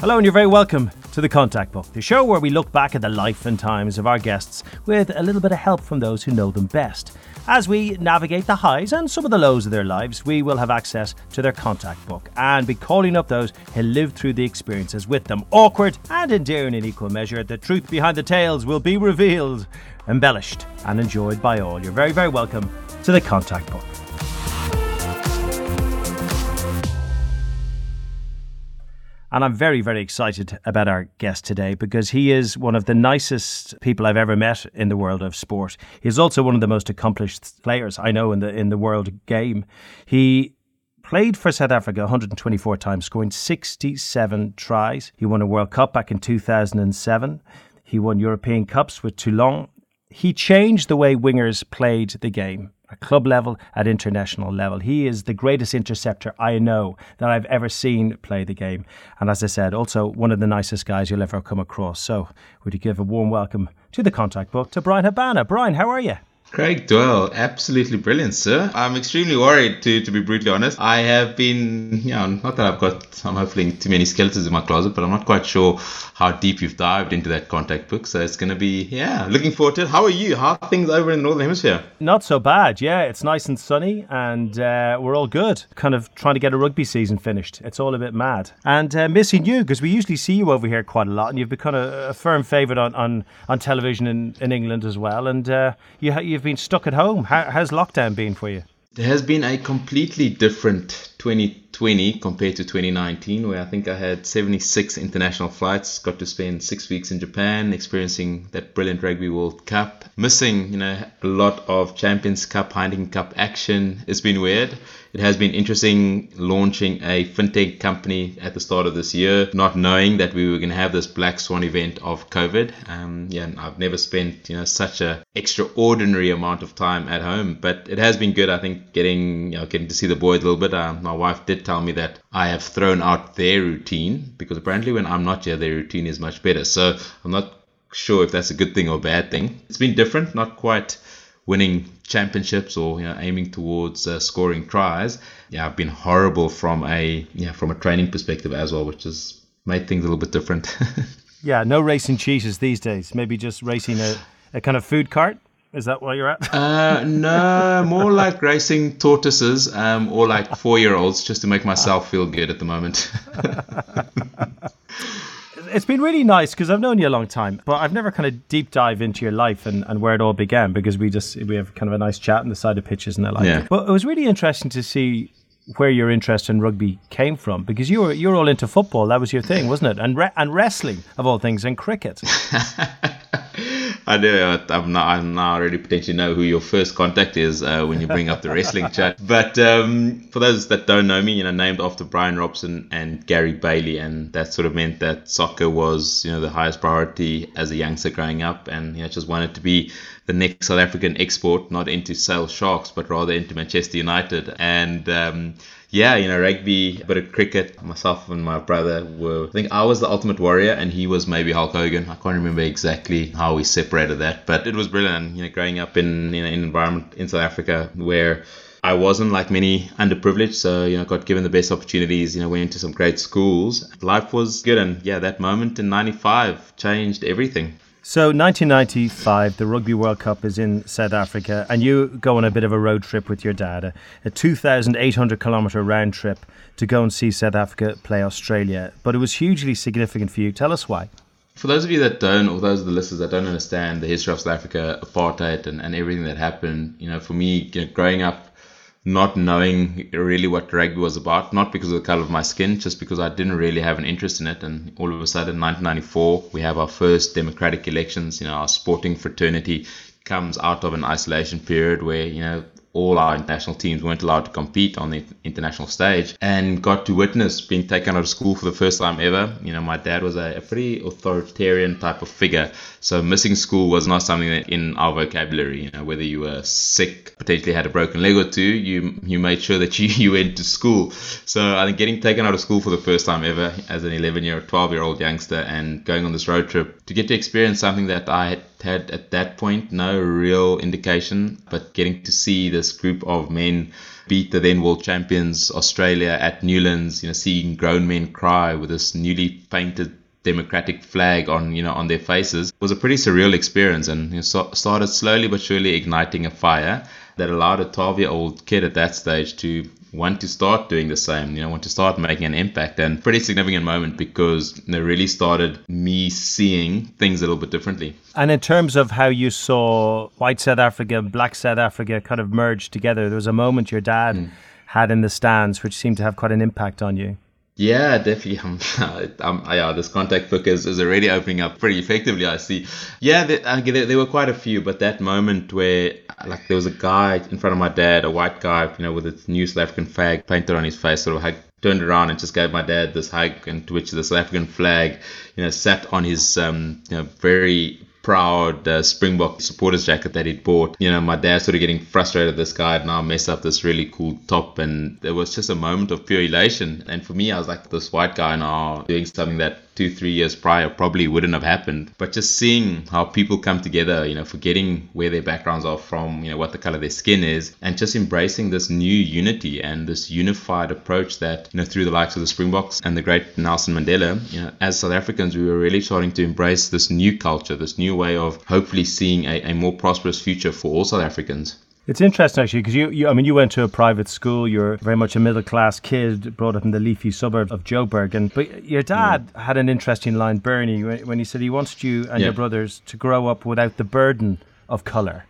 Hello, and you're very welcome to the Contact Book, the show where we look back at the life and times of our guests with a little bit of help from those who know them best. As we navigate the highs and some of the lows of their lives, we will have access to their contact book and be calling up those who lived through the experiences with them. Awkward and endearing in equal measure, the truth behind the tales will be revealed, embellished, and enjoyed by all. You're very, very welcome to the Contact Book. And I'm very, very excited about our guest today because he is one of the nicest people I've ever met in the world of sport. He's also one of the most accomplished players I know in the in the world game. He played for South Africa 124 times, scoring 67 tries. He won a World Cup back in 2007. He won European Cups with Toulon. He changed the way wingers played the game at club level, at international level. He is the greatest interceptor I know that I've ever seen play the game. And as I said, also one of the nicest guys you'll ever come across. So, would you give a warm welcome to the contact book to Bryan Habana? Bryan, how are you? Craig Doyle, absolutely brilliant, sir. I'm extremely worried, to, to be brutally honest. I have been, you know, not that I've got, I'm hopefully too many skeletons in my closet, but I'm not quite sure how deep you've dived into that contact book. So it's going to be, yeah, looking forward to it. How are you? How are things over in the Northern Hemisphere? Not so bad, yeah. It's nice and sunny, and uh, we're all good. Kind of trying to get a rugby season finished. It's all a bit mad. And uh, missing you, because we usually see you over here quite a lot, and you've become a, a firm favourite on, on, on television in, in England as well. And uh, you, you've been stuck at home. How, how's lockdown been for you? There has been a completely different 2020 compared to 2019, where I think I had 76 international flights, got to spend six weeks in Japan, experiencing that brilliant Rugby World Cup, missing you know a lot of Champions Cup, Heineken Cup action. It's been weird it has been interesting launching a fintech company at the start of this year, not knowing that we were going to have this black swan event of COVID. Um, yeah, I've never spent you know such a extraordinary amount of time at home, but it has been good. I think getting you know getting to see the boys a little bit. Uh, my wife did tell me that I have thrown out their routine because apparently when I'm not here, their routine is much better. So I'm not sure if that's a good thing or a bad thing. It's been different, not quite winning championships or you know, aiming towards uh, scoring tries. Yeah, I've been horrible from a yeah from a training perspective as well, which has made things a little bit different. yeah, no racing cheetahs these days. Maybe just racing a, a kind of food cart. Is that where you're at? uh, no, more like racing tortoises um, or like four year olds just to make myself feel good at the moment. it's been really nice because I've known you a long time, but I've never kind of deep dive into your life and, and where it all began because we just we have kind of a nice chat on the side of pitches and I like yeah. it. But it was really interesting to see where your interest in rugby came from because you were you're all into football. That was your thing, wasn't it? And re- and wrestling of all things, and cricket. I do. I'm not. I now already potentially know who your first contact is uh, when you bring up the wrestling chat. But um, for those that don't know me, you know, named after Bryan Robson and Gary Bailey, and that sort of meant that soccer was, you know, the highest priority as a youngster growing up, and you know, just wanted to be the next South African export, not into Sale Sharks, but rather into Manchester United, and. Um, yeah, you know, rugby, a bit of cricket. Myself and my brother were, I think I was the Ultimate Warrior and he was maybe Hulk Hogan. I can't remember exactly how we separated that, but it was brilliant. You know, growing up in, in an environment in South Africa where I wasn't like many underprivileged, so you know, got given the best opportunities. You know, went into some great schools. Life was good, and yeah, that moment in '95 changed everything. So, 1995, the Rugby World Cup is in South Africa, and you go on a bit of a road trip with your dad, a, a 2,800 kilometre round trip to go and see South Africa play Australia. But it was hugely significant for you. Tell us why. For those of you that don't, or those of the listeners that don't understand the history of South Africa, apartheid, and, and everything that happened, you know, for me, you know, growing up not knowing really what rugby was about, not because of the color of my skin, just because I didn't really have an interest in it. And all of a sudden, 1994, we have our first democratic elections. You know, our sporting fraternity comes out of an isolation period where you know all our international teams weren't allowed to compete on the international stage and got to witness being taken out of school for the first time ever. You know, my dad was a, a pretty authoritarian type of figure. So missing school was not something that in our vocabulary. You know, whether you were sick, potentially had a broken leg or two, you you made sure that you, you went to school. So I think getting taken out of school for the first time ever as an 11 year, 12 year old youngster and going on this road trip to get to experience something that I had had at that point no real indication, but getting to see this group of men beat the then world champions Australia at Newlands, you know, seeing grown men cry with this newly painted democratic flag on you know on their faces was a pretty surreal experience and you know, so, started slowly but surely igniting a fire that allowed a 12 year old kid at that stage to want to start doing the same, you know, want to start making an impact. And pretty significant moment because it really started me seeing things a little bit differently. And in terms of how you saw white South Africa and black South Africa kind of merge together, there was a moment your dad mm. had in the stands which seemed to have quite an impact on you. Yeah, definitely. Um, um, yeah, this contact book is, is already opening up pretty effectively. I see. Yeah, there, there, there, were quite a few, but that moment where like there was a guy in front of my dad, a white guy, you know, with a new South African flag painted on his face, sort of I turned around and just gave my dad this hug, and to which the South African flag, you know, sat on his um, you know very proud uh, Springbok supporters jacket that he'd bought. You know, my dad sort of getting frustrated this guy had now messed up this really cool top, and there was just a moment of pure elation. And for me, I was like, this white guy now doing something that two, three years prior probably wouldn't have happened. But just seeing how people come together, you know, forgetting where their backgrounds are from, you know, what the color of their skin is, and just embracing this new unity and this unified approach that, you know, through the likes of the Springboks and the great Nelson Mandela, you know, as South Africans, we were really starting to embrace this new culture, this new way of hopefully seeing a, a more prosperous future for all South Africans. It's interesting actually because you, you, I mean, you went to a private school. You're very much a middle class kid, brought up in the leafy suburb of Joburg. And but your dad yeah. had an interesting line, Bernie, when he said he wanted you and yeah. your brothers to grow up without the burden of color.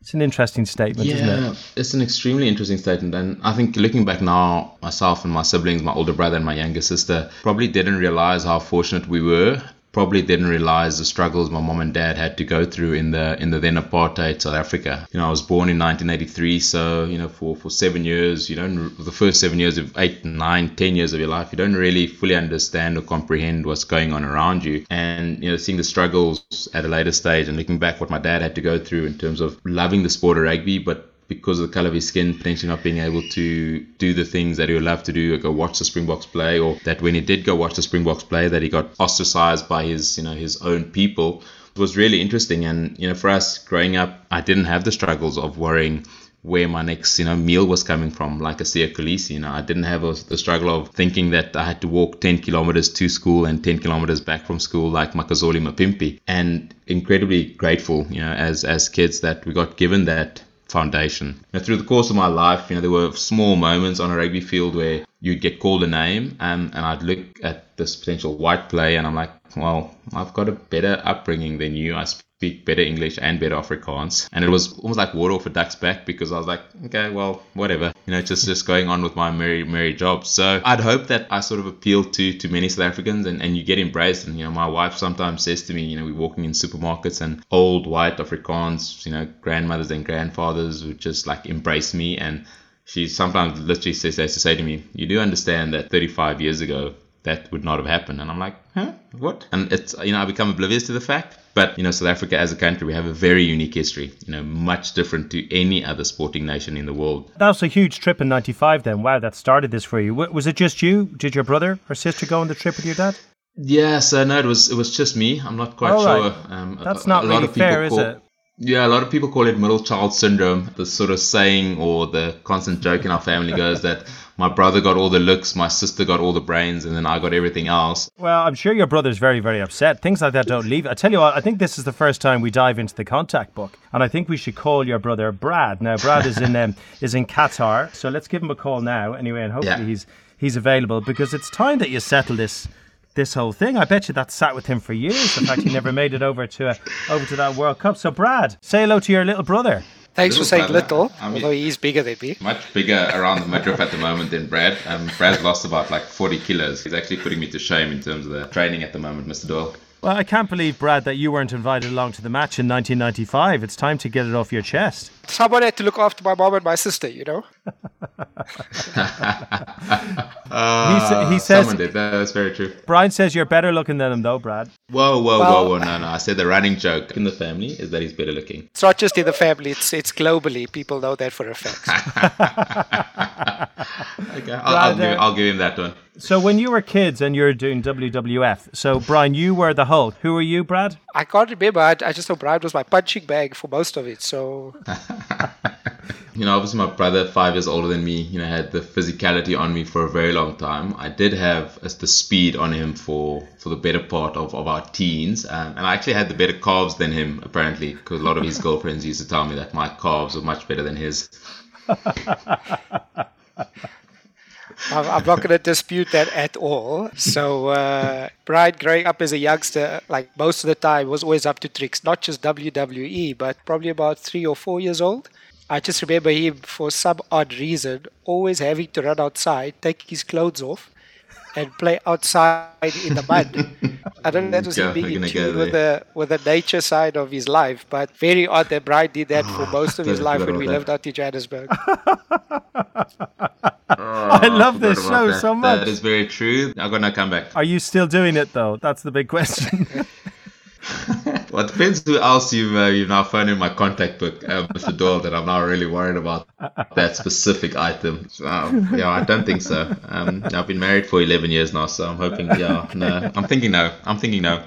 It's an interesting statement, yeah, isn't it? It's an extremely interesting statement. And I think looking back now, myself and my siblings, my older brother and my younger sister, probably didn't realize how fortunate we were probably didn't realize the struggles my mom and dad had to go through in the in the then apartheid South Africa. You know, I was born in 1983, so you know, for for seven years, you don't the first seven years of eight, nine, ten years of your life, you don't really fully understand or comprehend what's going on around you. And you know, seeing the struggles at a later stage and looking back what my dad had to go through in terms of loving the sport of rugby, but because of the color of his skin, potentially not being able to do the things that he would love to do, go watch the Springboks play, or that when he did go watch the Springboks play, that he got ostracized by his, you know, his own people. It was really interesting, and you know, for us growing up, I didn't have the struggles of worrying where my next you know meal was coming from like a Siya Kolisi. You know, I didn't have a, the struggle of thinking that I had to walk 10 kilometers to school and 10 kilometers back from school like Makazole Mapimpi. And incredibly grateful, you know, as as kids that we got given that foundation. Now, through the course of my life, you know, there were small moments on a rugby field where you'd get called a name, and, and I'd look at this potential white play, and I'm like, well, I've got a better upbringing than you. I speak better English and better Afrikaans. And it was almost like water off a duck's back because I was like, okay, well, whatever. You know, just just going on with my merry merry job. So I'd hope that I sort of appeal to to many South Africans and, and you get embraced. And you know, my wife sometimes says to me, you know, we're walking in supermarkets and old white Afrikaans, you know, grandmothers and grandfathers would just like embrace me and she sometimes literally says, says to say to me, you do understand that 35 years ago that would not have happened. And I'm like, huh? What? And it's, you know, I become oblivious to the fact. But, you know, South Africa as a country, we have a very unique history, you know, much different to any other sporting nation in the world. That was a huge trip in 95 then. Wow, that started this for you. Was it just you? Did your brother or sister go on the trip with your dad? Yeah, so no, it was it was just me. I'm not quite sure. Um, That's not a, a really fair, call, is it? Yeah, a lot of people call it middle child syndrome. The sort of saying or the constant joke in our family goes that my brother got all the looks, my sister got all the brains, and then I got everything else. Well, I'm sure your brother's very, very upset. Things like that don't leave. I tell you what, I think this is the first time we dive into the contact book, and I think we should call your brother Brad. Now, Brad is in um, is in Qatar, so let's give him a call now anyway, and hopefully yeah. he's he's available because it's time that you settle this this whole thing. I bet you that sat with him for years. The fact he never made it over to uh, over to that World Cup. So, Brad, say hello to your little brother. Thanks little for saying brother. little, I mean, although he's bigger than me. Much bigger around the midriff at the moment than Brad. Um, Brad's lost about like 40 kilos. He's actually putting me to shame in terms of the training at the moment, Mr. Doyle. Well, I can't believe, Brad, that you weren't invited along to the match in 1995. It's time to get it off your chest. Someone had to look after my mom and my sister, you know? uh, he, he, says. Someone did. That's very true. Bryan says you're better looking than him, though, Brad. Whoa, whoa, well, whoa, whoa. No, no. I said the running joke in the family is that he's better looking. It's not just in the family, it's, it's globally. People know that for a fact. okay, I'll, I'll, give, I'll give him that one. So when you were kids and you were doing WWF, so Bryan, you were the Hulk. Who were you, Brad? I can't remember. I, I just know Bryan was my punching bag for most of it. So. you know, obviously my brother, five years older than me, you know, had the physicality on me for a very long time. I did have uh, the speed on him for for the better part of, of our teens, um, and I actually had the better calves than him apparently, because a lot of his girlfriends used to tell me that my calves were much better than his. I'm not going to dispute that at all. So, uh, Bryan, growing up as a youngster, like most of the time, was always up to tricks, not just WWE, but probably about three or four years old. I just remember him, for some odd reason, always having to run outside, taking his clothes off, and play outside in the mud. I don't know that was him being in tune with the with the nature side of his life, but very odd that Bryan did that for most of his life when we that. lived out in Johannesburg. I oh, love this show so much. That is very true. I'm gonna come back. Are you still doing it though? That's the big question. well, it depends who else you've, uh, you've now found in my contact book, uh, Mr. Doyle, that I'm not really worried about that specific item. So, yeah, I don't think so. Um, I've been married for 11 years now, so I'm hoping, yeah, no. I'm thinking no. I'm thinking no.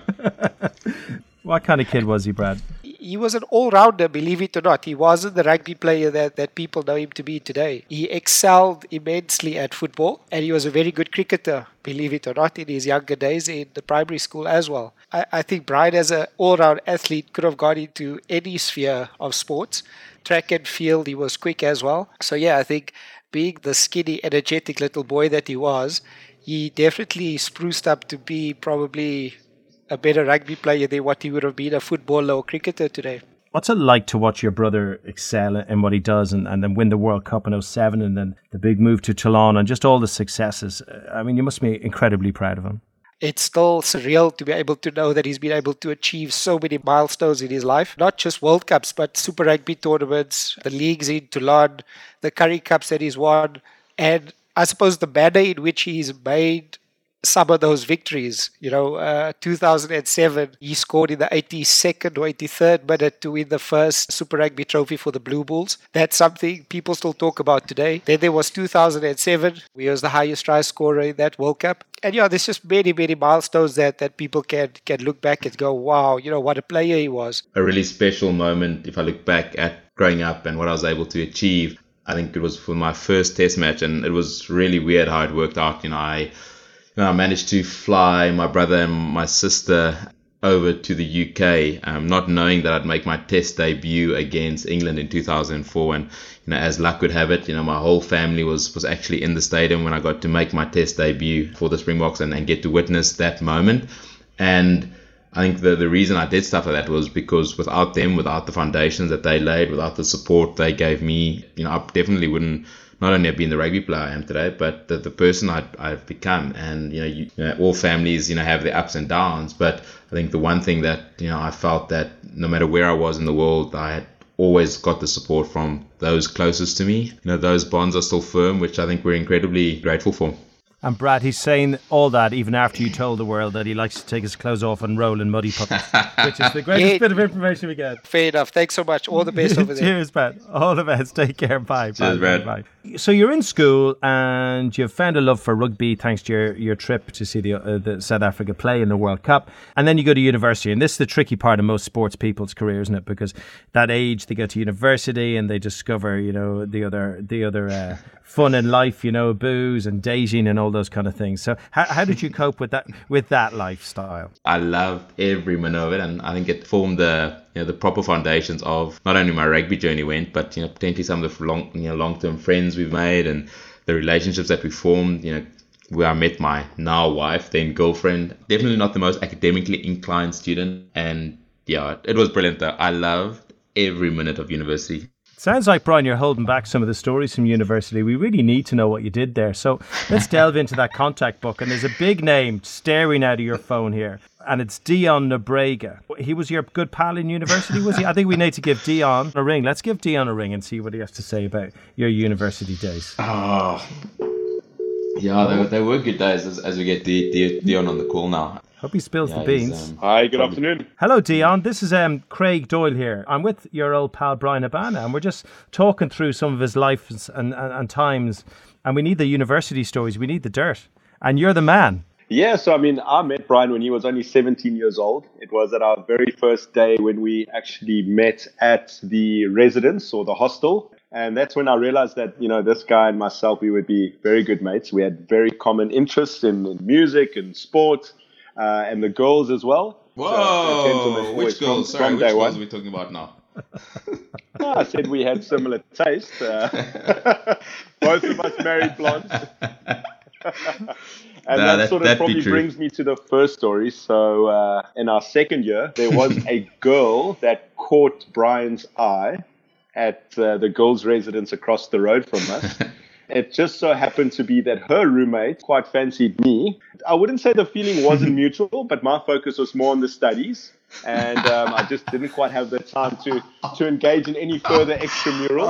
What kind of kid was he, Brad? He was an all-rounder, believe it or not. He wasn't the rugby player that, that people know him to be today. He excelled immensely at football, and he was a very good cricketer, believe it or not, in his younger days in the primary school as well. I, I think Bryan, as an all-round athlete, could have gone into any sphere of sports. Track and field, he was quick as well. So yeah, I think being the skinny, energetic little boy that he was, he definitely spruced up to be probably a better rugby player than what he would have been a footballer or cricketer today. What's it like to watch your brother excel in what he does and, and then win the World Cup in 07 and then the big move to Toulon and just all the successes? I mean, you must be incredibly proud of him. It's still surreal to be able to know that he's been able to achieve so many milestones in his life. Not just World Cups, but Super Rugby tournaments, the leagues in Toulon, the Currie Cups that he's won, and I suppose the manner in which he's made some of those victories. You know, uh, 2007, he scored in the 82nd or 83rd minute to win the first Super Rugby trophy for the Blue Bulls. That's something people still talk about today. Then there was 2007, he was the highest try scorer in that World Cup. And yeah, there's just many, many milestones that, that people can can look back and go, wow, you know, what a player he was. A really special moment if I look back at growing up and what I was able to achieve. I think it was for my first test match and it was really weird how it worked out. You know, I I managed to fly my brother and my sister over to the UK, um, not knowing that I'd make my test debut against England in 2004. And you know, as luck would have it, you know, my whole family was was actually in the stadium when I got to make my test debut for the Springboks and, and get to witness that moment. And I think the, the reason I did stuff like that was because without them, without the foundations that they laid, without the support they gave me, you know, I definitely wouldn't not only have been the rugby player I am today, but the, the person I, I've become. And you know, you, you know, all families you know have their ups and downs, but I think the one thing that you know I felt that no matter where I was in the world, I had always got the support from those closest to me. You know, those bonds are still firm, which I think we're incredibly grateful for. And Brad, he's saying all that even after you told the world that he likes to take his clothes off and roll in muddy puddles, which is the greatest bit of information we get. Fair enough. Thanks so much. All the best over there. Cheers, Brad. All the best. Take care. Bye. Cheers, bye, Brad. Bye. So you're in school and you've found a love for rugby thanks to your, your trip to see the, uh, the South Africa play in the World Cup. And then you go to university. And this is the tricky part of most sports people's career, isn't it? Because that age they go to university and they discover, you know, the other the other uh, fun in life, you know, booze and dating and all those kind of things. So how, how did you cope with that with that lifestyle? I loved every minute of it, and I think it formed the you know the proper foundations of not only my rugby journey went, but you know potentially some of the long you know long term friends we've made and the relationships that we formed. You know where I met my now wife, then girlfriend. Definitely not the most academically inclined student, and yeah, it was brilliant though. I loved every minute of university. Sounds like, Bryan, you're holding back some of the stories from university. We really need to know what you did there. So let's delve into that contact book. And there's a big name staring out of your phone here, and it's Dion Nobrega. He was your good pal in university, was he? I think we need to give Dion a ring. Let's give Dion a ring and see what he has to say about your university days. Oh, yeah, they, they were good days as, as we get Dion on the call now. Hope he spills yeah, the beans. Um, Hi, good afternoon. Hello, Dion. This is um, Craig Doyle here. I'm with your old pal Bryan Habana, and we're just talking through some of his life and, and, and times. And we need the university stories. We need the dirt. and you're the man. Yeah, so I mean, I met Bryan when he was only 17 years old. It was at our very first day when we actually met at the residence or the hostel. And that's when I realized that, you know, this guy and myself, we would be very good mates. We had very common interests in, in music and sport uh, and the girls as well. Whoa! So, which girls? From, Sorry, from which girls one. are we talking about now? no, I said we had similar taste. Uh, both of us married blondes. and nah, that, that, sort of probably brings me to the first story. So, uh, in our second year, there was a girl that caught Bryan's eye at uh, the girls' residence across the road from us. It just so happened to be that her roommate quite fancied me. I wouldn't say the feeling wasn't mutual, but my focus was more on the studies and um, I just didn't quite have the time to to engage in any further extramural.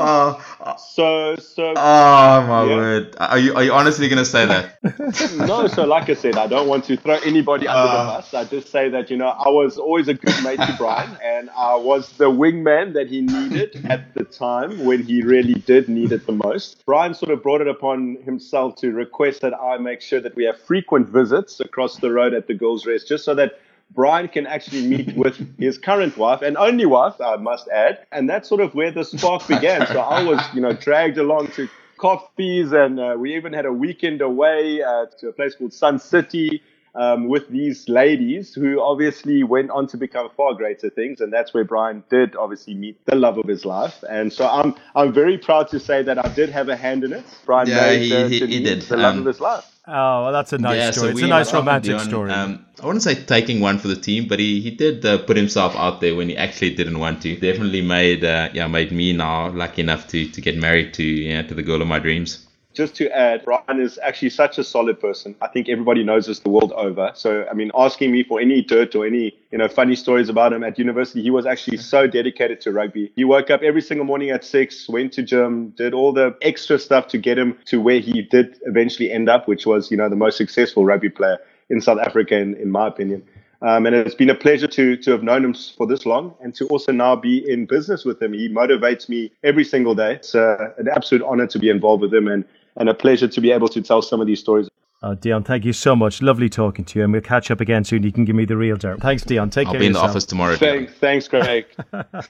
Uh, so so. Oh my yeah. word! Are you are you honestly gonna say that? no. So like I said, I don't want to throw anybody under uh, the bus. I just say that you know I was always a good mate to Bryan, and I was the wingman that he needed at the time when he really did need it the most. Bryan sort of brought it upon himself to request that I make sure that we have frequent visits across the road at the girls' rest, just so that Bryan can actually meet with his current wife and only wife, I must add. And that's sort of where the spark began. So I was, you know, dragged along to coffees and uh, we even had a weekend away uh, to a place called Sun City um, with these ladies who obviously went on to become far greater things. And that's where Bryan did obviously meet the love of his life. And so I'm, I'm very proud to say that I did have a hand in it. Bryan yeah, made he, he, he did. the love um, of his life. Oh, well, that's a nice yeah, story. So it's a nice romantic Dion, story. Um, I wouldn't say taking one for the team, but he, he did uh, put himself out there when he actually didn't want to. Definitely made uh, yeah made me now lucky enough to to get married to yeah to the girl of my dreams just to add, Bryan is actually such a solid person. I think everybody knows this the world over. So, I mean, asking me for any dirt or any, you know, funny stories about him at university, he was actually so dedicated to rugby. He woke up every single morning at six, went to gym, did all the extra stuff to get him to where he did eventually end up, which was, you know, the most successful rugby player in South Africa, in, in my opinion. Um, and it's been a pleasure to to have known him for this long and to also now be in business with him. He motivates me every single day. It's uh, an absolute honor to be involved with him and and a pleasure to be able to tell some of these stories. Uh, Dion, thank you so much. Lovely talking to you, and we'll catch up again soon. You can give me the real dirt. Thanks, Dion. Take I'll care. I'll be in the office tomorrow. Thanks, thanks, Craig.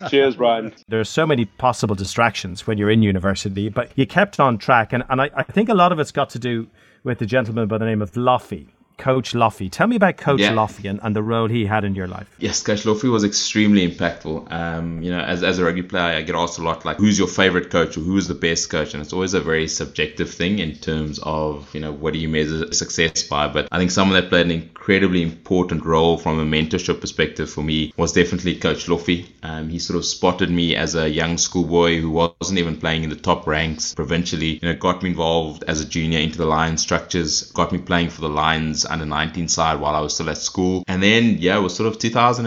Cheers, Bryan. There are so many possible distractions when you're in university, but you kept on track, and, and I, I think a lot of it's got to do with the gentleman by the name of Loffie. Coach Loffie. Tell me about Coach yeah. Loffie and, and, the role he had in your life. Yes, Coach Loffie was extremely impactful. Um, you know, as, as a rugby player, I get asked a lot like, who's your favorite coach or who's the best coach? And it's always a very subjective thing in terms of, you know, what do you measure success by? But I think someone that played an incredibly important role from a mentorship perspective for me was definitely Coach Loffie. Um, he sort of spotted me as a young schoolboy who wasn't even playing in the top ranks provincially, you know, got me involved as a junior into the Lions structures, got me playing for the Lions under 19 side while I was still at school. And then, yeah, it was sort of 2000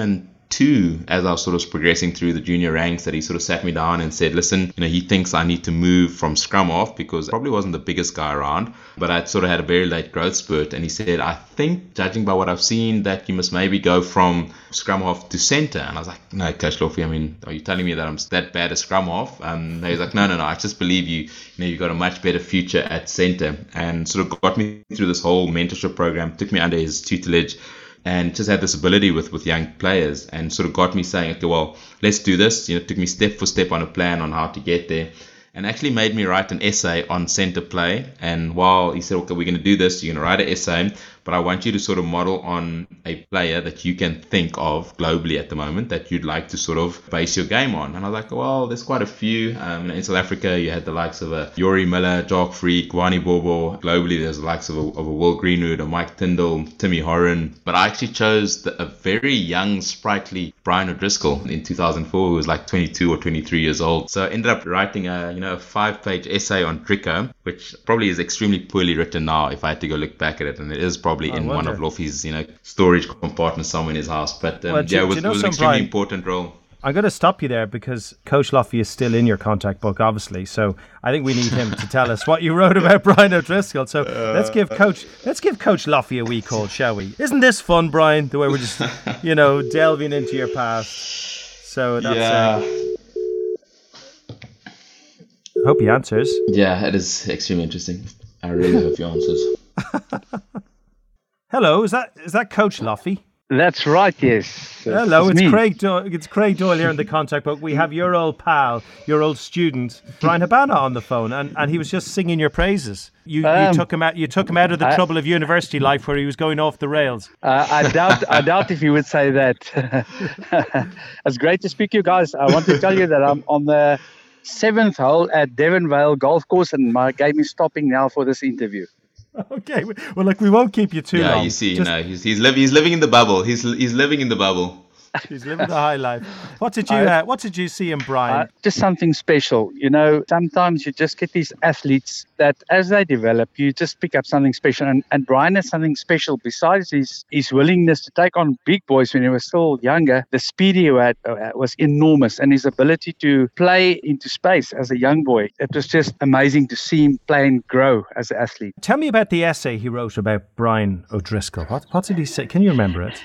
two as I was sort of progressing through the junior ranks that he sort of sat me down and said, listen, you know, he thinks I need to move from scrum half because I probably wasn't the biggest guy around, but I'd sort of had a very late growth spurt. And he said, I think, judging by what I've seen, that you must maybe go from scrum half to center. And I was like, no, Coach Loffie, I mean, are you telling me that I'm that bad at scrum half? Um, and he was like, no, no, no, I just believe you, you know, you've got a much better future at center. And sort of got me through this whole mentorship program, took me under his tutelage and just had this ability with with young players and sort of got me saying okay well let's do this. You know took me step for step on a plan on how to get there and actually made me write an essay on center play. And while he said okay we're going to do this you're going to write an essay but I want you to sort of model on a player that you can think of globally at the moment that you'd like to sort of base your game on. And I was like, well, there's quite a few. Um, in South Africa, you had the likes of a Yuri Miller, Jock Freak, Wani Bobo. Globally, there's the likes of a, of a Will Greenwood, a Mike Tindall, Timmy Horan. But I actually chose the, a very young, sprightly Brian O'Driscoll in 2004, who was like 22 or 23 years old. So I ended up writing a, you know, a five-page essay on Drico, which probably is extremely poorly written now if I had to go look back at it. And it is probably probably in one of Loffie's, you know, storage compartments somewhere in his house. But um, well, yeah, it was, you know it was an extremely Bryan, important role. I'm going to stop you there because Coach Loffie is still in your contact book, obviously. So I think we need him to tell us what you wrote about Brian O'Driscoll. So uh, let's give Coach let's give Coach Loffie a wee call, shall we? Isn't this fun, Bryan? The way we're just you know delving into your past. So that's. Uh, yeah. Uh, hope he answers. Yeah, it is extremely interesting. I really hope he answers. Hello, is that is that Coach Loffie? That's right, yes. Hello, it's, it's Craig. Do- it's Craig Doyle here in the contact book. We have your old pal, your old student, Bryan Habana, on the phone, and, and he was just singing your praises. You, um, you took him out. You took him out of the I, trouble of university life, where he was going off the rails. Uh, I doubt. I doubt if he would say that. it's great to speak to you guys. I want to tell you that I'm on the seventh hole at Devonvale Golf Course, and my game is stopping now for this interview. Okay, well, look, we won't keep you too yeah, long. Yeah, you see, Just... you know, he's he's, li- he's living in the bubble. He's he's living in the bubble. He's living the high life. What did you uh, What did you see in Bryan? Uh, just something special. You know, sometimes you just get these athletes that, as they develop, you just pick up something special. And, and Bryan has something special besides his his willingness to take on big boys when he was still younger. The speed he had uh, was enormous, and his ability to play into space as a young boy. It was just amazing to see him play and grow as an athlete. Tell me about the essay he wrote about Brian O'Driscoll. What what did he say? Can you remember it?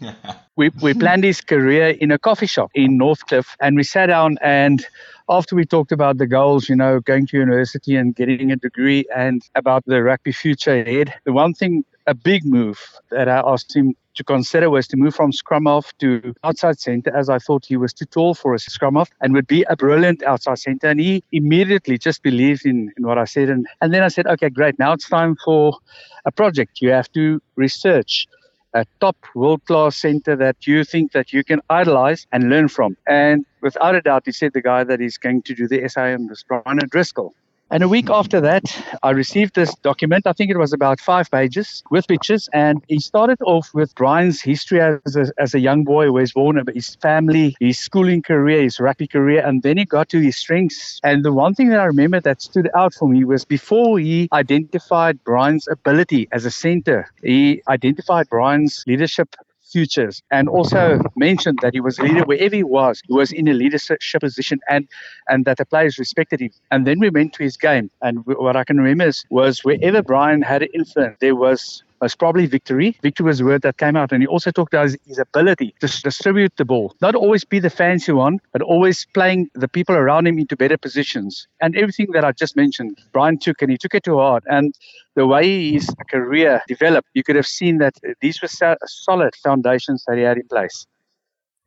we we planned his career in a coffee shop in Northcliffe. And we sat down and after we talked about the goals, you know, going to university and getting a degree and about the rugby future ahead, the one thing, a big move that I asked him to consider was to move from scrum half to outside centre, as I thought he was too tall for a scrum half and would be a brilliant outside centre. And he immediately just believed in, in what I said. And, and then I said, okay, great. Now it's time for a project. You have to research a top world class center that you think that you can idolize and learn from. And without a doubt, he said the guy that is going to do the SIM was Brian O'Driscoll. And a week after that, I received this document. I think it was about five pages with pictures. And he started off with Brian's history as a, as a young boy, where he's born, his family, his schooling career, his rugby career. And then he got to his strengths. And the one thing that I remember that stood out for me was before he identified Brian's ability as a center, he identified Brian's leadership futures and also mentioned that he was a leader wherever he was. He was in a leadership position and, and that the players respected him. And then we went to his game. And what I can remember is, was wherever brian had an influence, there was most probably victory. Victory was a word that came out. And he also talked about his, his, ability to distribute the ball, not always be the fancy one, but always playing the people around him into better positions. And everything that I just mentioned, Bryan took and he took it to heart. And the way his career developed, you could have seen that these were solid foundations that he had in place.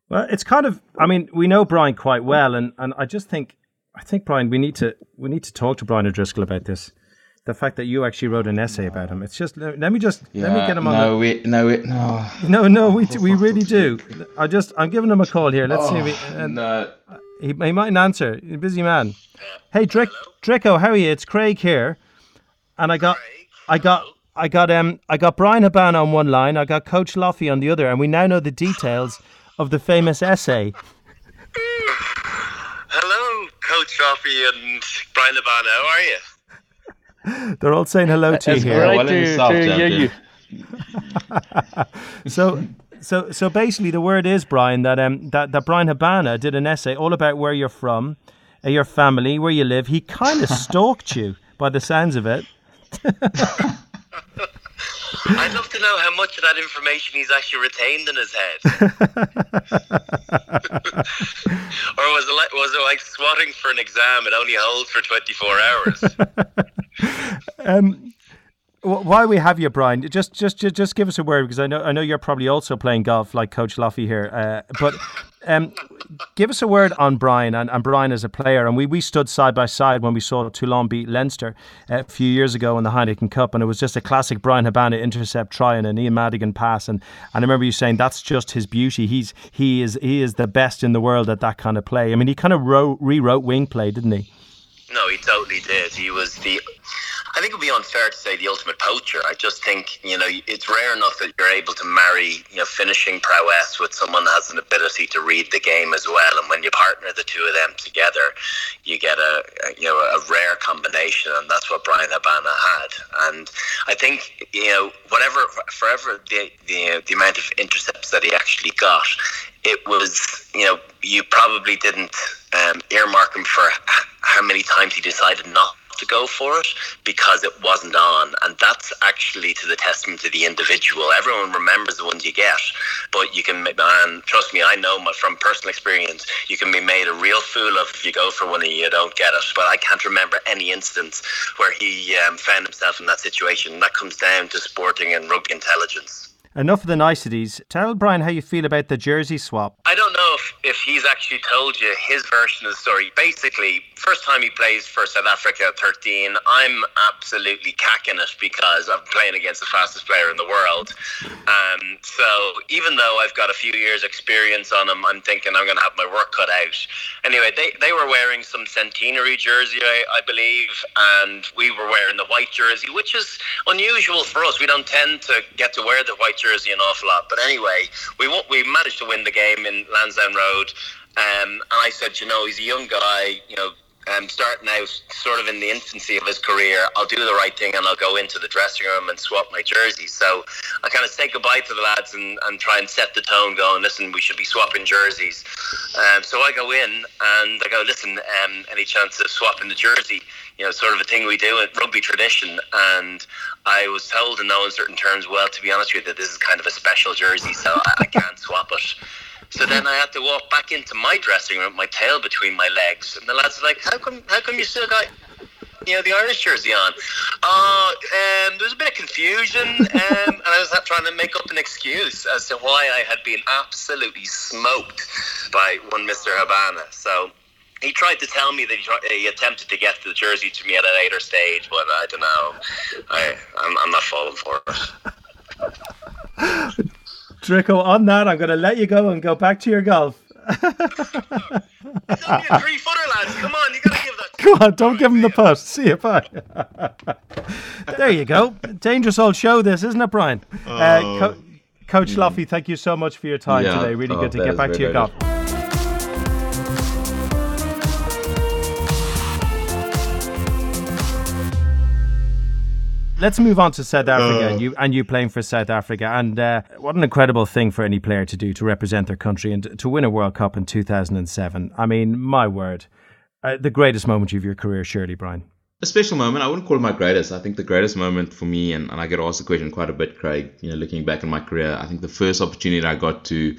Well, it's kind of, I mean, we know Brian quite well. And, and I just think, I think, Bryan, we need to, we need to talk to Brian O'Driscoll about this the fact that you actually wrote an essay about him. It's just let me just yeah, let me get him on. No, the, we no, we, no, no, no. We we really do. I just I'm giving him a call here. Let's oh, see. If he, uh, no. he he mightn't answer. He's a busy man. Hey, Drick, Drico, how are you? It's Craig here, and I got I got. I got um I got Bryan Habana on one line, I got Coach Loffie on the other, and we now know the details of the famous essay. Hello, Coach Loffie and Bryan Habana. How are you? They're all saying hello to you here. Great to, to hear you. so, so, so basically, the word is Brian that um that that Bryan Habana did an essay all about where you're from, uh, your family, where you live. He kind of stalked you, by the sounds of it. I'd love to know how much of that information he's actually retained in his head. or was it like was it like swatting for an exam? It only holds for twenty four hours um, while we have you, Brian, just, just just give us a word because I know I know you're probably also playing golf like Coach Loffie here. Uh, but um, give us a word on Brian and, and Bryan as a player. And we, we stood side by side when we saw Toulon beat Leinster a few years ago in the Heineken Cup, and it was just a classic Bryan Habana intercept try and an Ian Madigan pass. And, and I remember you saying that's just his beauty. He's he is he is the best in the world at that kind of play. I mean, he kind of wrote, rewrote wing play, didn't he? No, he totally did. He was the I think it would be unfair to say the ultimate poacher. I just think you know it's rare enough that you're able to marry you know finishing prowess with someone that has an ability to read the game as well. And when you partner the two of them together, you get a, a you know a rare combination, and that's what Bryan Habana had. And I think you know whatever forever the the, the amount of intercepts that he actually got, it was you know you probably didn't um, earmark him for how many times he decided not to go for it because it wasn't on. And that's actually to the testament of the individual. Everyone remembers the ones you get, but you can, and trust me, I know from personal experience, you can be made a real fool of if you go for one and you don't get it. But I can't remember any instance where he um, found himself in that situation. That comes down to sporting and rugby intelligence. Enough of the niceties. Tell Bryan how you feel about the jersey swap. I don't know if, if he's actually told you his version of the story. Basically, first time he plays for South Africa at 13, I'm absolutely cacking it because I'm playing against the fastest player in the world. Um, so even though I've got a few years experience on him, I'm thinking I'm going to have my work cut out. Anyway, they, they were wearing some centenary jersey, I, I believe, and we were wearing the white jersey, which is unusual for us. We don't tend to get to wear the white jersey an awful lot. But anyway, we we managed to win the game in Lansdowne Road. Um, and I said, you know, he's a young guy, you know, um, starting out sort of in the infancy of his career, I'll do the right thing and I'll go into the dressing room and swap my jersey. So I kind of say goodbye to the lads and, and try and set the tone going, listen, we should be swapping jerseys. Um, so I go in and I go, listen, um, any chance of swapping the jersey? You know, sort of a thing we do at rugby tradition. And I was told in no uncertain terms, well, to be honest with you, that this is kind of a special jersey, so I, I can't swap it. So then I had to walk back into my dressing room, my tail between my legs, and the lads were like, "How come? How come you still got?" You know the Irish jersey on. Uh, um, there was a bit of confusion, um, and I was trying to make up an excuse as to why I had been absolutely smoked by one Mister Habana. So he tried to tell me that he, tried, he, attempted to get the jersey to me at a later stage, but I don't know. I, I'm, I'm not falling for it. Drico, on that, I'm going to let you go and go back to your golf. it's only a three footer, lads. Come on, you got to give that. Come on, don't give him the putt. See you, bye. there you go. Dangerous old show, this, isn't it, Bryan? Uh, oh. Uh, Co- Coach mm. Loffie, thank you so much for your time yeah. today. Really oh, good to get back to your golf. Let's move on to South Africa uh, and you and you playing for South Africa and uh, what an incredible thing for any player to do to represent their country and to win a World Cup in 2007. I mean, my word, uh, the greatest moment of your career, surely, Bryan. A special moment. I wouldn't call it my greatest. I think the greatest moment for me, and, and I get asked the question quite a bit, Craig. You know, looking back in my career, I think the first opportunity I got to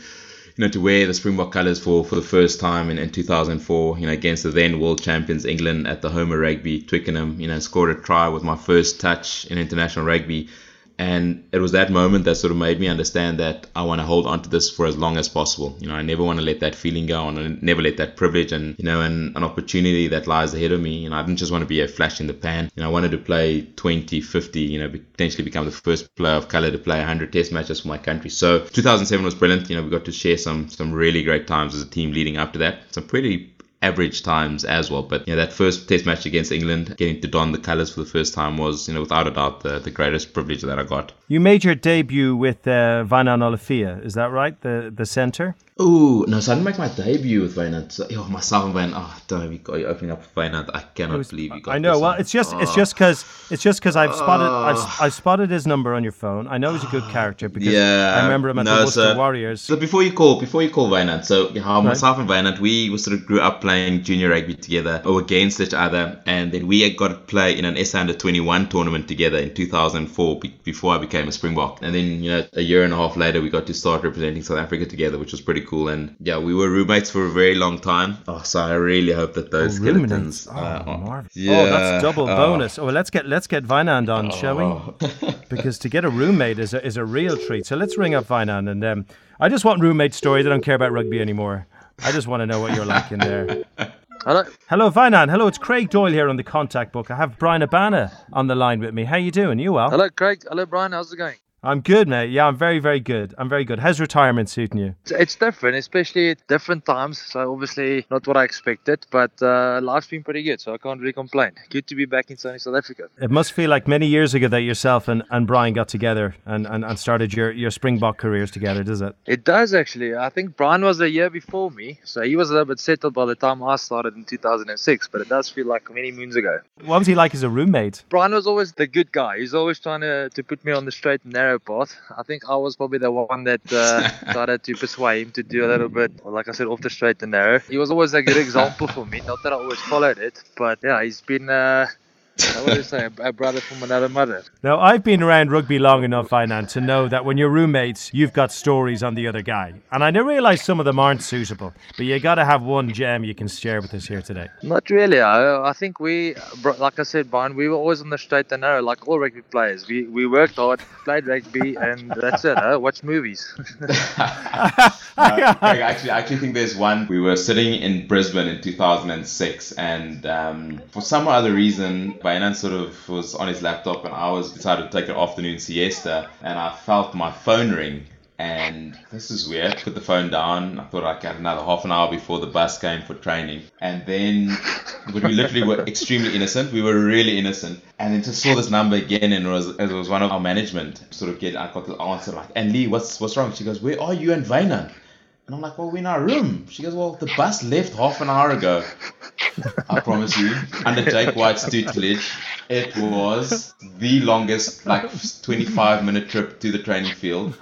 you know, to wear the Springbok colours for, for the first time in, in 2004, you know, against the then world champions England at the home of rugby, Twickenham, you know, scored a try with my first touch in international rugby. And it was that moment that sort of made me understand that I want to hold on to this for as long as possible. You know, I never want to let that feeling go and never let that privilege and, you know, and an opportunity that lies ahead of me. You know, I didn't just want to be a flash in the pan. You know, I wanted to play 20, 50, you know, potentially become the first player of color to play 100 test matches for my country. So 2007 was brilliant. You know, we got to share some, some really great times as a team leading up to that. Some pretty average times as well. But you know, that first test match against England, getting to don the colours for the first time was, you know, without a doubt the, the greatest privilege that I got. You made your debut with uh, Wynand Olivier, is that right? The the centre? Oh no! So I didn't make my debut with. So, oh, myself and Wynand. Oh, don't you got you opening up Wynand. I cannot was, believe you got. I know. Well, it's just oh. it's just because it's just because I've spotted I've, oh. I've, spotted his number on your phone. I know he's a good ah. character because yeah, I remember him at no, the Worcester so, Warriors. So before you call before you call Wynand, so right. myself and Wynand we sort of grew up playing junior rugby together or against each other, and then we got to play in an SA under 21 tournament together in 2004 before I became a Springbok, and then you know a year and a half later we got to start representing South Africa together, which was pretty cool. And yeah, we we were roommates for a very long time. Oh, so I really hope that those oh, skeletons. Oh, uh, yeah. oh, that's double oh. bonus. Oh, well, let's get let's get Wynand on, shall we? Oh. because to get a roommate is a, is a real treat. So let's ring up Wynand, and um, I just want roommate stories. I don't care about rugby anymore. I just want to know what you're like in there. Hello. Hello, Wynand. Hello, it's Craig Doyle here on the contact book. I have Bryan Habana on the line with me. How you doing? You well? Hello, Craig. Hello, Bryan. How's it going? I'm good, mate. Yeah, I'm very, very good. I'm very good. How's retirement suiting you? It's different, especially at different times. So obviously not what I expected, but uh, life's been pretty good, so I can't really complain. Good to be back in sunny South Africa. It must feel like many years ago that yourself and, and Bryan got together and, and, and started your, your Springbok careers together, does it? It does actually. I think Bryan was a year before me, so he was a little bit settled by the time I started in 2006, but it does feel like many moons ago. What was he like as a roommate? Bryan was always the good guy. He's always trying to, to put me on the straight and narrow I think I was probably the one that uh, started to persuade him to do a little bit, like I said, off the straight and narrow. He was always a good example for me. Not that I always followed it, but yeah, he's been. Uh, I always say a brother from another mother. Now, I've been around rugby long enough, Wynand, to know that when you're roommates, you've got stories on the other guy. And I never realise some of them aren't suitable, but you got to have one gem you can share with us here today. Not really. I, I think we, like I said, Bryan, we were always on the straight and narrow, like all rugby players. We we worked hard, played rugby, and that's it. Huh? Watch movies. uh, Craig, actually, I actually think there's one. We were sitting in Brisbane in 2006, and um, for some other reason, Wynand sort of was on his laptop, and I was decided to take an afternoon siesta, and I felt my phone ring. And this is weird. Put the phone down. I thought I had another half an hour before the bus came for training. And then, but we literally were extremely innocent. We were really innocent. And then just saw this number again, and it was it was one of our management. Sort of get I got the answer like, and Lee, what's what's wrong? She goes, where are you and Wynand? And I'm like, well, we're in our room. She goes, well, the bus left half an hour ago. I promise you, under Jake White's tutelage, it was the longest, like 25 minute trip to the training field.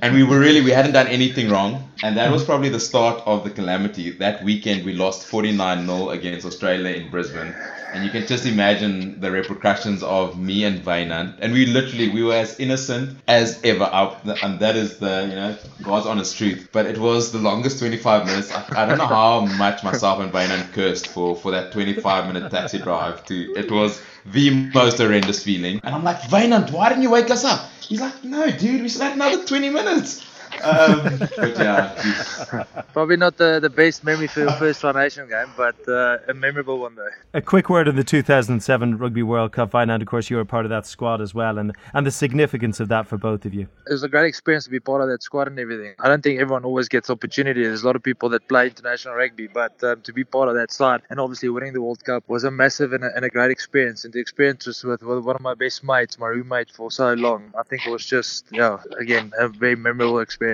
And we were really, we hadn't done anything wrong. And that was probably the start of the calamity. That weekend, we lost 49 0 against Australia in Brisbane. And you can just imagine the repercussions of me and Wynand. And we literally, we were as innocent as ever. Out, and that is the, you know, God's honest truth. But it was the longest 25 minutes. I, I don't know how much myself and Wynand cursed for, for that 25 minute taxi drive. To It was the most horrendous feeling. And I'm like, Wynand, why didn't you wake us up? He's like, no, dude, we still had another 20 minutes. Um, but yeah, probably not the, the best memory for your first Tri Nation game, but uh, a memorable one though. A quick word on the 2007 Rugby World Cup final. Of course, you were part of that squad as well, and and the significance of that for both of you. It was a great experience to be part of that squad and everything. I don't think everyone always gets opportunity. There's a lot of people that play international rugby, but um, to be part of that side and obviously winning the World Cup was a massive and a, and a great experience. And the experience was with, with one of my best mates, my roommate for so long. I think it was just yeah, again, a very memorable experience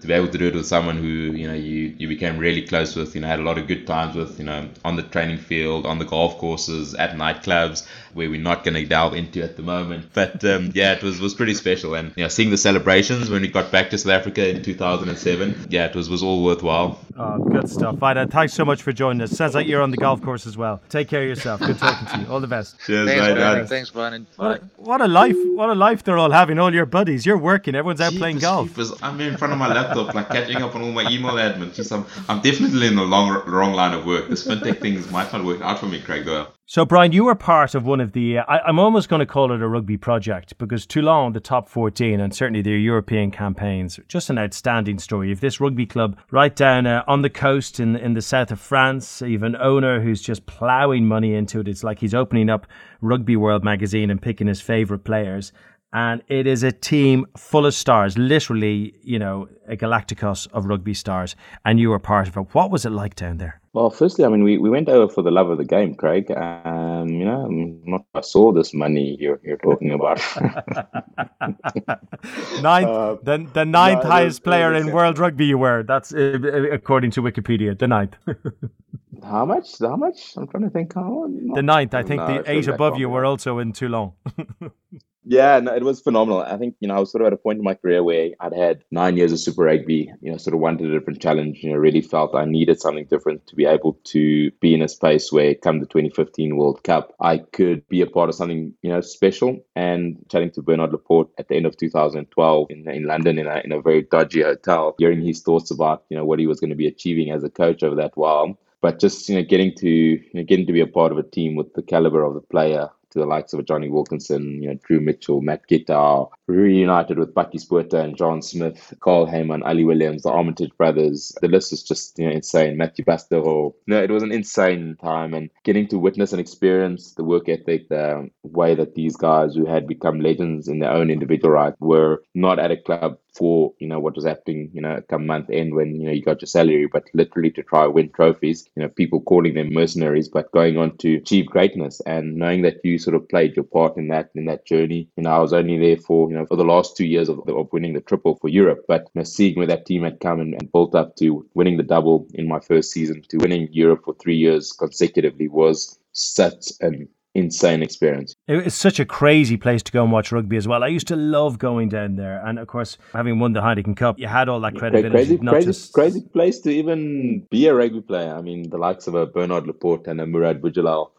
to be able to do it with someone who you know you, you became really close with you know had a lot of good times with you know on the training field on the golf courses at nightclubs where we're not going to delve into at the moment. But um, yeah it was was pretty special. And you know seeing the celebrations when we got back to South Africa in 2007 yeah it was was all worthwhile. Oh good stuff. Ida thanks so much for joining us. Sounds like you're on the golf course as well. Take care of yourself. Good talking to you. All the best. Cheers thanks, mate, Bryan. thanks Bryan what a, what a life what a life they're all having all your buddies. You're working. Everyone's out Jeepers, playing golf. Jeepers. I'm in front of my laptop like catching up on all my email admin. Just I'm, I'm definitely in the long, wrong line of work. This fintech things might not work out for me, Craig Doyle. So, Bryan, you were part of one of the, uh, I, am almost going to call it a rugby project because Toulon, the top 14, and certainly their European campaigns, just an outstanding story. Of this rugby club right down uh, on the coast in, in the south of France, even owner who's just ploughing money into it. It's like he's opening up Rugby World magazine and picking his favourite players and it is a team full of stars, literally, you know, a galacticos of rugby stars, and you were part of it. What was it like down there? Well, firstly, I mean, we, we went over for the love of the game, Craig. Um, you know, I'm not I saw this money you're, you're talking about. ninth, uh, the, the ninth no, highest player in world rugby you were. That's uh, according to Wikipedia, the ninth. how much? How much? I'm trying to think. How, the ninth. I think no, the eight above you were also in Toulon. Yeah, no, it was phenomenal. I think, you know, I was sort of at a point in my career where I'd had nine years of Super Rugby, you know, sort of wanted a different challenge, you know, really felt I needed something different to be able to be in a space where come the 2015 World Cup, I could be a part of something, you know, special. And chatting to Bernard Laporte at the end of 2012 in, in London in a, in a very dodgy hotel, hearing his thoughts about, you know, what he was going to be achieving as a coach over that while but just you know getting to you know, getting to be a part of a team with the caliber of the player to the likes of Jonny Wilkinson, you know, Drew Mitchell, Matt Giteau, reunited with Bakkies Botha and John Smit, Carl Hayman, Ali Williams, the Armitage brothers. The list is just, you know, insane. Mathieu Bastareaud. No, it was an insane time and getting to witness and experience the work ethic, the way that these guys who had become legends in their own individual right were not at a club for you know what was happening you know come month end when you know you got your salary but literally to try win trophies you know people calling them mercenaries but going on to achieve greatness and knowing that you sort of played your part in that in that journey you know I was only there for you know for the last two years of, of winning the triple for Europe but you know, seeing where that team had come and, and built up to winning the double in my first season to winning Europe for three years consecutively was such an insane experience. It's such a crazy place to go and watch rugby as well. I used to love going down there, and of course, having won the Heineken Cup, you had all that credibility. Crazy, not crazy, just crazy place to even be a rugby player. I mean, the likes of a Bernard Laporte and a Mourad Boudjellal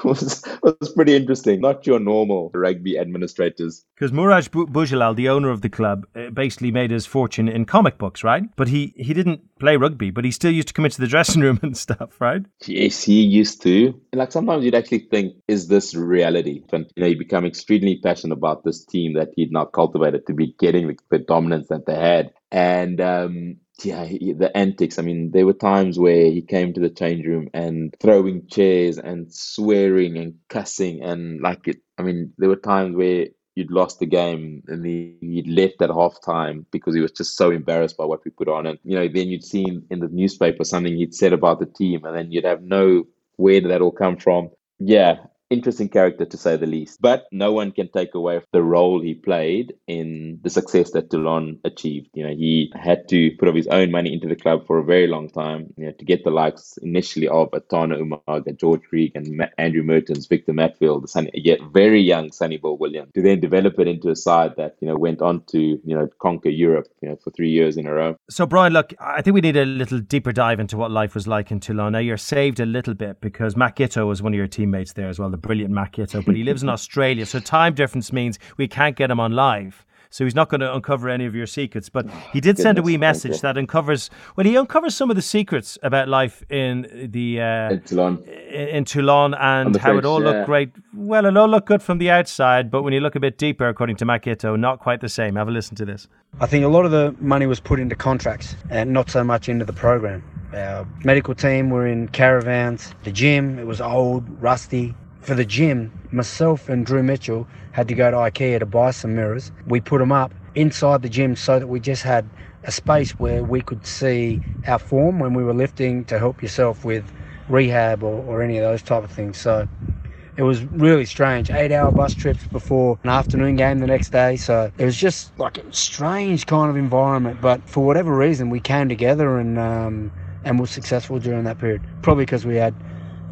was was pretty interesting. Not your normal rugby administrators. Because Mourad Boudjellal, the owner of the club, uh, basically made his fortune in comic books, right? But he he didn't play rugby, but he still used to come into the dressing room and stuff, right? Yes, he used to. Like sometimes you'd actually think, is this reality? And you know, he became extremely passionate about this team that he'd not cultivated to be getting the, the dominance that they had. And um, yeah, he, the antics. I mean, there were times where he came to the change room and throwing chairs and swearing and cussing and like it. I mean, there were times where you'd lost the game and he, he'd left at halftime because he was just so embarrassed by what we put on. And, you know, then you'd see in the newspaper something he'd said about the team and then you'd have no where did that all come from. Yeah, interesting character to say the least. But no one can take away the role he played in the success that Toulon achieved. You know, he had to put up his own money into the club for a very long time, you know, to get the likes initially of a Tana Umaga, George Gregan, and Ma- Andrew Mehrtens, Victor Matfield, the Sonny, yet very young Sonny Bill Williams, to then develop it into a side that, you know, went on to, you know, conquer Europe, you know, for three years in a row. So, Bryan, look, I think we need a little deeper dive into what life was like in Toulon. Now, you're saved a little bit because Matt Giteau was one of your teammates there as well, the brilliant Matt Giteau, but he lives in Australia. So time difference means we can't get him on live. So he's not going to uncover any of your secrets. But he did send a wee message that uncovers, well, he uncovers some of the secrets about life in the uh, in Toulon, in, in Toulon and how French, it all yeah. looked great. Well, it all looked good from the outside, but when you look a bit deeper, according to Matt not quite the same. Have a listen to this. I think a lot of the money was put into contracts and not so much into the program. Our medical team were in caravans. The gym, it was old, rusty. For the gym, myself and Drew Mitchell had to go to IKEA to buy some mirrors. We put them up inside the gym so that we just had a space where we could see our form when we were lifting to help yourself with rehab or, or any of those type of things. So it was really strange. Eight hour bus trips before an afternoon game the next day. So it was just like a strange kind of environment. But for whatever reason, we came together and um, and were successful during that period. Probably because we had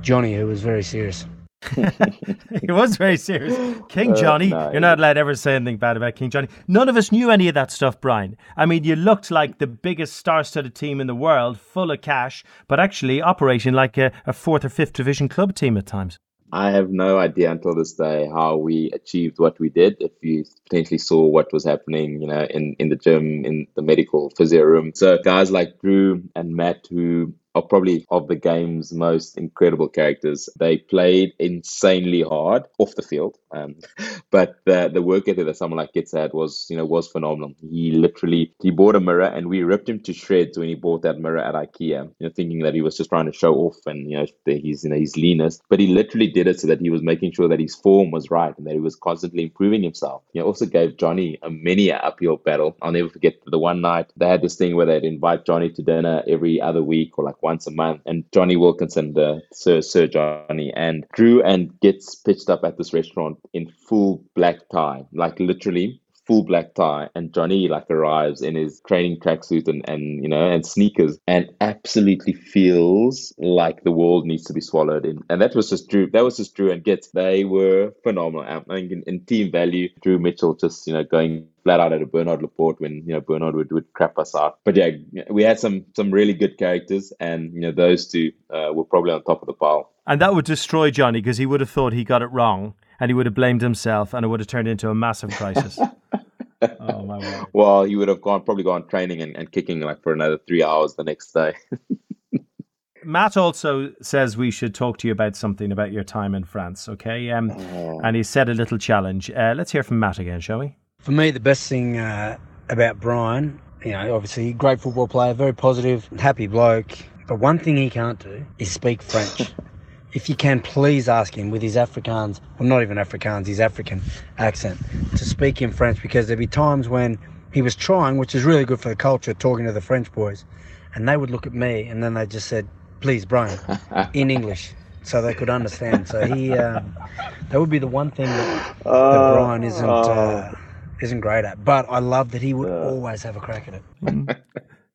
Jonny, who was very serious. he was very serious. King Uh, Jonny, no, you're not allowed to ever say anything bad about King Jonny. None of us knew any of that stuff, Bryan. I mean, you looked like the biggest star studded team in the world, full of cash, but actually operating like a, a fourth or fifth division club team at times. I have no idea until this day how we achieved what we did. If you potentially saw what was happening, you know, in, in the gym, in the medical physio room. So guys like Drew and Matt, who are probably of the game's most incredible characters. They played insanely hard off the field, um, but the the work ethic that someone like Gitz had was you know was phenomenal. He literally he bought a mirror and we ripped him to shreds when he bought that mirror at IKEA. You know, thinking that he was just trying to show off and you know he's you know he's leanest, but he literally did it so that he was making sure that his form was right and that he was constantly improving himself. You also gave Jonny a many uphill battle. I'll never forget the one night they had this thing where they'd invite Jonny to dinner every other week or like once a month. And Jonny Wilkinson, the Sir Sir Jonny, and Drew and Gits pitched up at this restaurant in full black tie, like literally full black tie and Jonny like arrives in his training tracksuit and, and you know and sneakers and absolutely feels like the world needs to be swallowed in. And that was just Drew that was just Drew and Gits they were phenomenal. I think in, in team value Drew Mitchell just you know going flat out at a Bernard Laporte when you know Bernard would, would crap us out. But yeah we had some some really good characters and you know those two uh, were probably on top of the pile. And that would destroy Jonny because he would have thought he got it wrong and he would have blamed himself and it would have turned into a massive crisis. oh, my word. well he would have gone probably gone training and, and kicking like for another three hours the next day Matt also says we should talk to you about something about your time in France, okay? Um, and he set a little challenge. Uh, let's hear from Matt again, shall we? For me, the best thing uh, about Bryan, you know, obviously great football player, very positive, happy bloke. But one thing he can't do is speak French. if you can, please ask him with his Afrikaans, well, not even Afrikaans, his African accent, to speak in French because there'd be times when he was trying, which is really good for the culture, talking to the French boys, and they would look at me and then they just said, "Please, Bryan," in English, so they could understand. So he, um, that would be the one thing that, that Bryan isn't uh, isn't great at. But I love that he would always have a crack at it.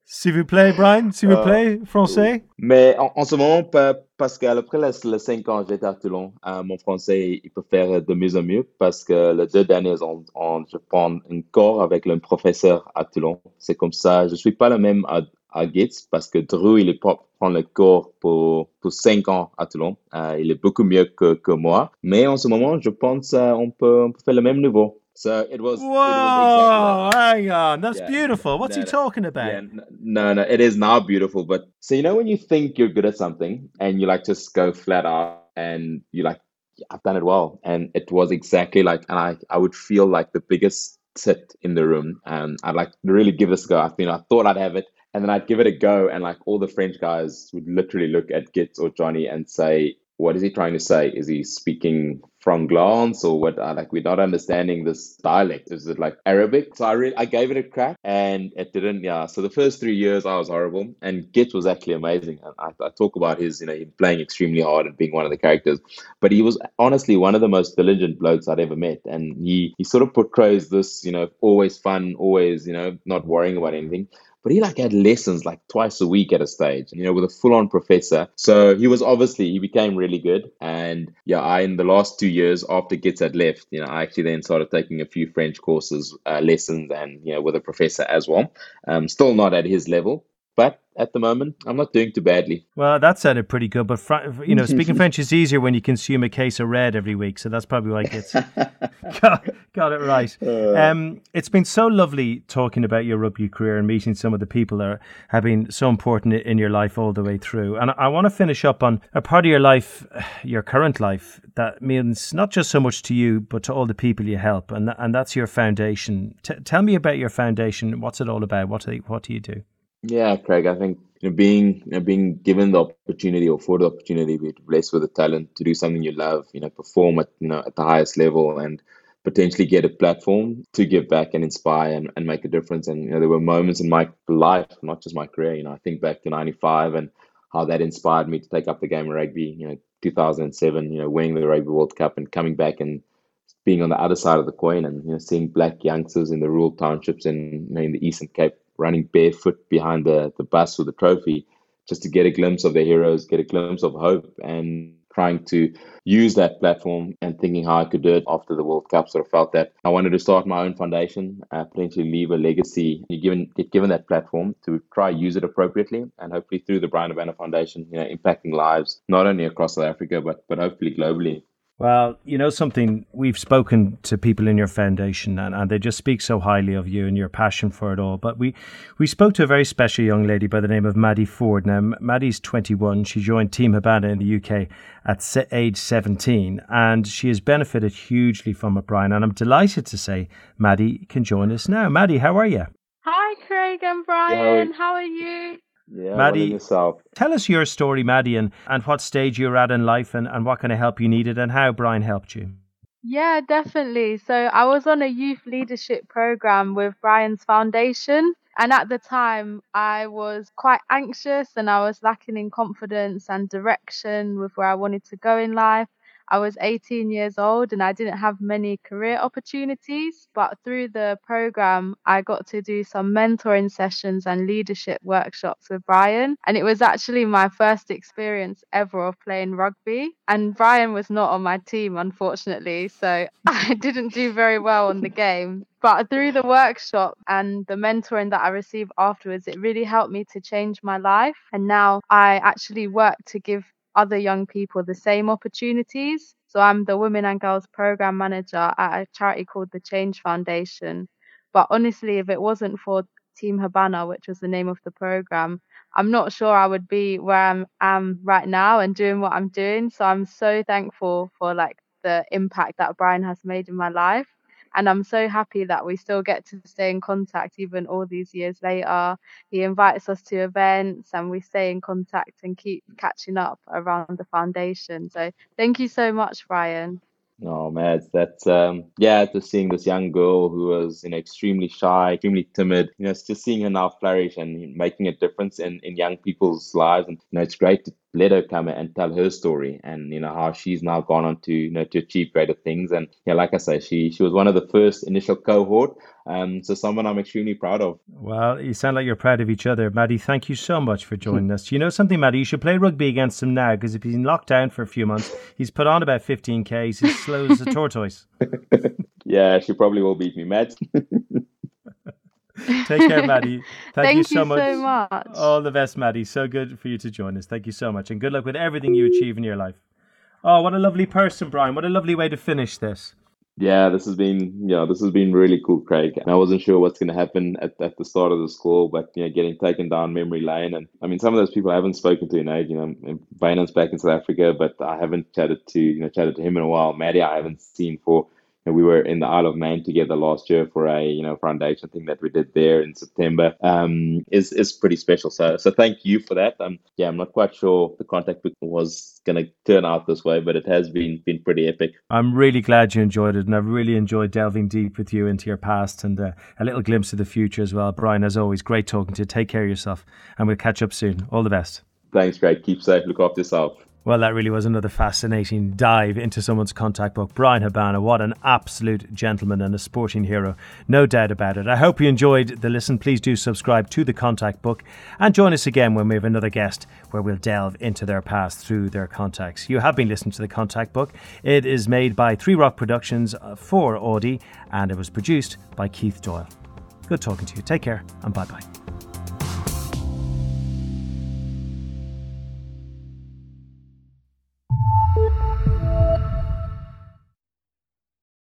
S'il vous plaît, Brian, s'il vous plaît, français. Mais en, en ce moment, pas, parce qu'après les, les cinq ans j'étais à Toulon, euh, mon français, il peut faire de mieux en mieux parce que les deux derniers ans, on, je prends un cours avec le professeur à Toulon. C'est comme ça. Je suis pas le même à, à Gates parce que Drew, il est pas prend le cours pour, pour cinq ans à Toulon. Euh, il est beaucoup mieux que, que moi. Mais en ce moment, je pense qu'on on peut, on peut faire le même niveau. So it was. Whoa, it was exactly hang on. That's Yeah. beautiful. What's No, he no. talking about? Yeah, no, no, it is now beautiful. But so you know when you think you're good at something and you like just go flat out and you like, "Yeah, I've done it well, and it was exactly like, and I I would feel like the biggest tit in the room, and I'd like really give this a go. I mean, I thought I'd have it, and then I'd give it a go, and like all the French guys would literally look at Gitz or Jonny and say, "What is he trying to say? Is he speaking Franglais or what? Uh, like we're not understanding this dialect. Is it like Arabic?" So I really I gave it a crack, and it didn't. Yeah. So the first three years I was horrible, and Git was actually amazing. And I, I talk about his, you know, him playing extremely hard and being one of the characters, but he was honestly one of the most diligent blokes I'd ever met, and he he sort of portrays this, you know, always fun, always, you know, not worrying about anything but he like had lessons like twice a week at a stage, you know, with a full-on professor. So he was obviously he became really good. And yeah, I in the last two years after Gitz had left, you know, I actually then started taking a few French courses, uh, lessons, and you know, with a professor as well. Um, still not at his level, but at the moment, I'm not doing too badly. Well, that sounded pretty good, but fr- you know, speaking French is easier when you consume a case of red every week, so that's probably why it gets got, got it right. Um, it's been so lovely talking about your rugby career and meeting some of the people that have been so important in your life all the way through. And I, I want to finish up on a part of your life, your current life, that means not just so much to you, but to all the people you help, and tha- and that's your foundation. T- tell me about your foundation. What's it all about? What do you, what do you do? Yeah, Craig, I think you know, being you know, being given the opportunity or afforded the opportunity, be blessed with the talent to do something you love, you know, perform at you know at the highest level and potentially get a platform to give back and inspire and, and make a difference. And you know, there were moments in my life, not just my career, you know, I think back to ninety five and how that inspired me to take up the game of rugby, you know, two thousand and seven, you know, winning the Rugby World Cup and coming back and being on the other side of the coin and you know seeing black youngsters in the rural townships in you know, in the Eastern Cape running barefoot behind the, the bus with the trophy just to get a glimpse of their heroes, get a glimpse of hope and trying to use that platform and thinking how I could do it after the World Cup. Sort of felt that I wanted to start my own foundation, uh, potentially leave a legacy. You given get given that platform to try use it appropriately, and hopefully through the Bryan Habana Foundation, you know, impacting lives not only across South Africa but but hopefully globally. Well, you know something, we've spoken to people in your foundation and, and they just speak so highly of you and your passion for it all. But we, we spoke to a very special young lady by the name of Maddie Ford. Now, M- Maddie's 21. She joined Team Habana in the UK at se- age 17 and she has benefited hugely from it, Bryan. And I'm delighted to say Maddie can join us now. Maddie, how are you? Hi, Craig and Bryan. How are you? Yeah, Maddie- well, in yourself. Tell us your story, Maddie, and, and what stage you're at in life and, and what kind of help you needed and how Bryan helped you. Yeah, definitely. So I was on a youth leadership program with Bryan's foundation. And at the time, I was quite anxious and I was lacking in confidence and direction with where I wanted to go in life. I was 18 years old and I didn't have many career opportunities. But through the program, I got to do some mentoring sessions and leadership workshops with Bryan. And it was actually my first experience ever of playing rugby. And Bryan was not on my team, unfortunately. So I didn't do very well on the game. But through the workshop and the mentoring that I received afterwards, it really helped me to change my life. And now I actually work to give other young people the same opportunities. So I'm the Women and Girls Program Manager at a charity called the Change Foundation. But honestly, if it wasn't for Team Habana, which was the name of the program, I'm not sure I would be where I'm am right now and doing what I'm doing. So I'm so thankful for like the impact that Bryan has made in my life. And I'm so happy that we still get to stay in contact even all these years later. He invites us to events and we stay in contact and keep catching up around the foundation. So thank you so much, Bryan. Oh man, it's that's um yeah, just seeing this young girl who was you know extremely shy, extremely timid, you know, just seeing her now flourish and making a difference in, in young people's lives. And you know, it's great to let her come and tell her story and you know how she's now gone on to you know to achieve greater things. And yeah like i say she she was one of the first initial cohort. Um so someone i'm extremely proud of. Well you sound like you're proud of each other. Maddie thank you so much for joining us. You know something maddie? You should play rugby against him now because if he's in lockdown for a few months he's put on about 15k he's as slow as a tortoise. Yeah she probably will beat me matt. Take care, Maddie. Thank, Thank you, you so much. so much. All the best, Maddie. So good for you to join us. Thank you so much. And good luck with everything you achieve in your life. Oh, what a lovely person, Bryan. What a lovely way to finish this. Yeah, this has been you know, this has been really cool, Craig. And I wasn't sure what's gonna happen at, at the start of the school, but you know, getting taken down memory lane and I mean some of those people I haven't spoken to in age, you know, Wynand's back in South Africa, but I haven't chatted to you know, chatted to him in a while. Maddie I haven't seen for we were in the Isle of Man together last year for a you know foundation thing that we did there in September. Um, is is pretty special. So so thank you for that. Um, yeah, I'm not quite sure the contact was going to turn out this way, but it has been been pretty epic. I'm really glad you enjoyed it, and I've really enjoyed delving deep with you into your past and uh, a little glimpse of the future as well. Bryan, as always, great talking to you. Take care of yourself, and we'll catch up soon. All the best. Thanks, Craig. Keep safe. Look after yourself. Well, that really was another fascinating dive into someone's contact book. Bryan Habana, what an absolute gentleman and a sporting hero. No doubt about it. I hope you enjoyed the listen. Please do subscribe to the contact book and join us again when we have another guest where we'll delve into their past through their contacts. You have been listening to the contact book. It is made by Three Rock Productions uh, for Auddy and it was produced by Keith Doyle. Good talking to you. Take care and bye bye.